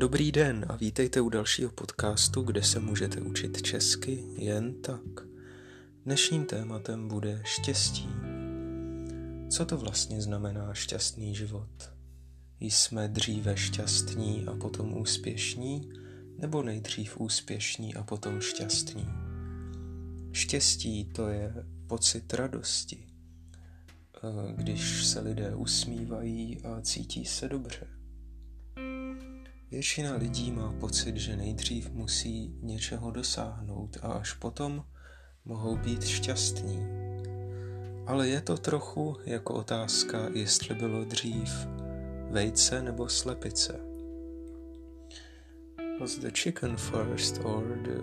Dobrý den a vítejte u dalšího podcastu, kde se můžete učit česky jen tak. Dnešním tématem bude štěstí. Co to vlastně znamená šťastný život? Jsme dříve šťastní a potom úspěšní, nebo nejdřív úspěšní a potom šťastní? Štěstí to je pocit radosti, eh, když se lidé usmívají a cítí se dobře. Většina lidí má pocit, že nejdřív musí něčeho dosáhnout a až potom mohou být šťastní. Ale je to trochu jako otázka, jestli bylo dřív vejce nebo slepice. Was the chicken first or the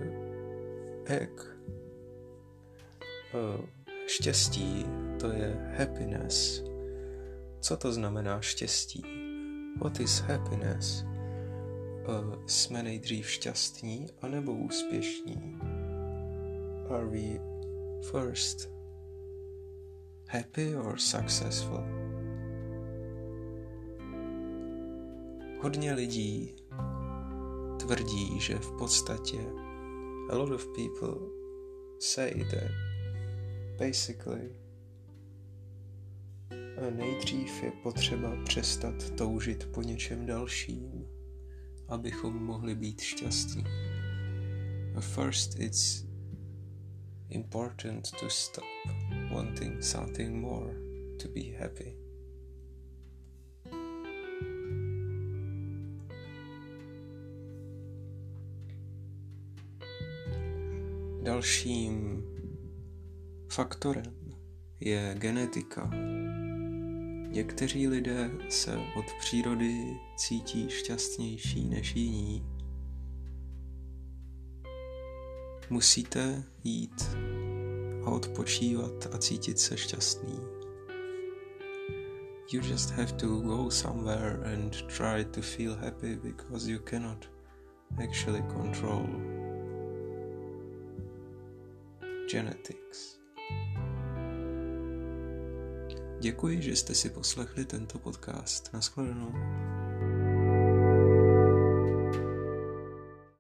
egg? Uh, štěstí to je happiness. Co to znamená štěstí? What is happiness? Uh, jsme nejdřív šťastní anebo úspěšní? Are we first happy or successful? Hodně lidí tvrdí, že v podstatě a lot of people say that basically nejdřív je potřeba přestat toužit po něčem dalším abychom mohli být šťastní. First it's important to stop wanting something more to be happy. Dalším faktorem je genetika. Někteří lidé se od přírody cítí šťastnější než jiní. Musíte jít a odpočívat a cítit se šťastný. You just have to go somewhere and try to feel happy because you cannot actually control genetics. Děkuji, že jste si poslechli tento podcast. Naschledanou.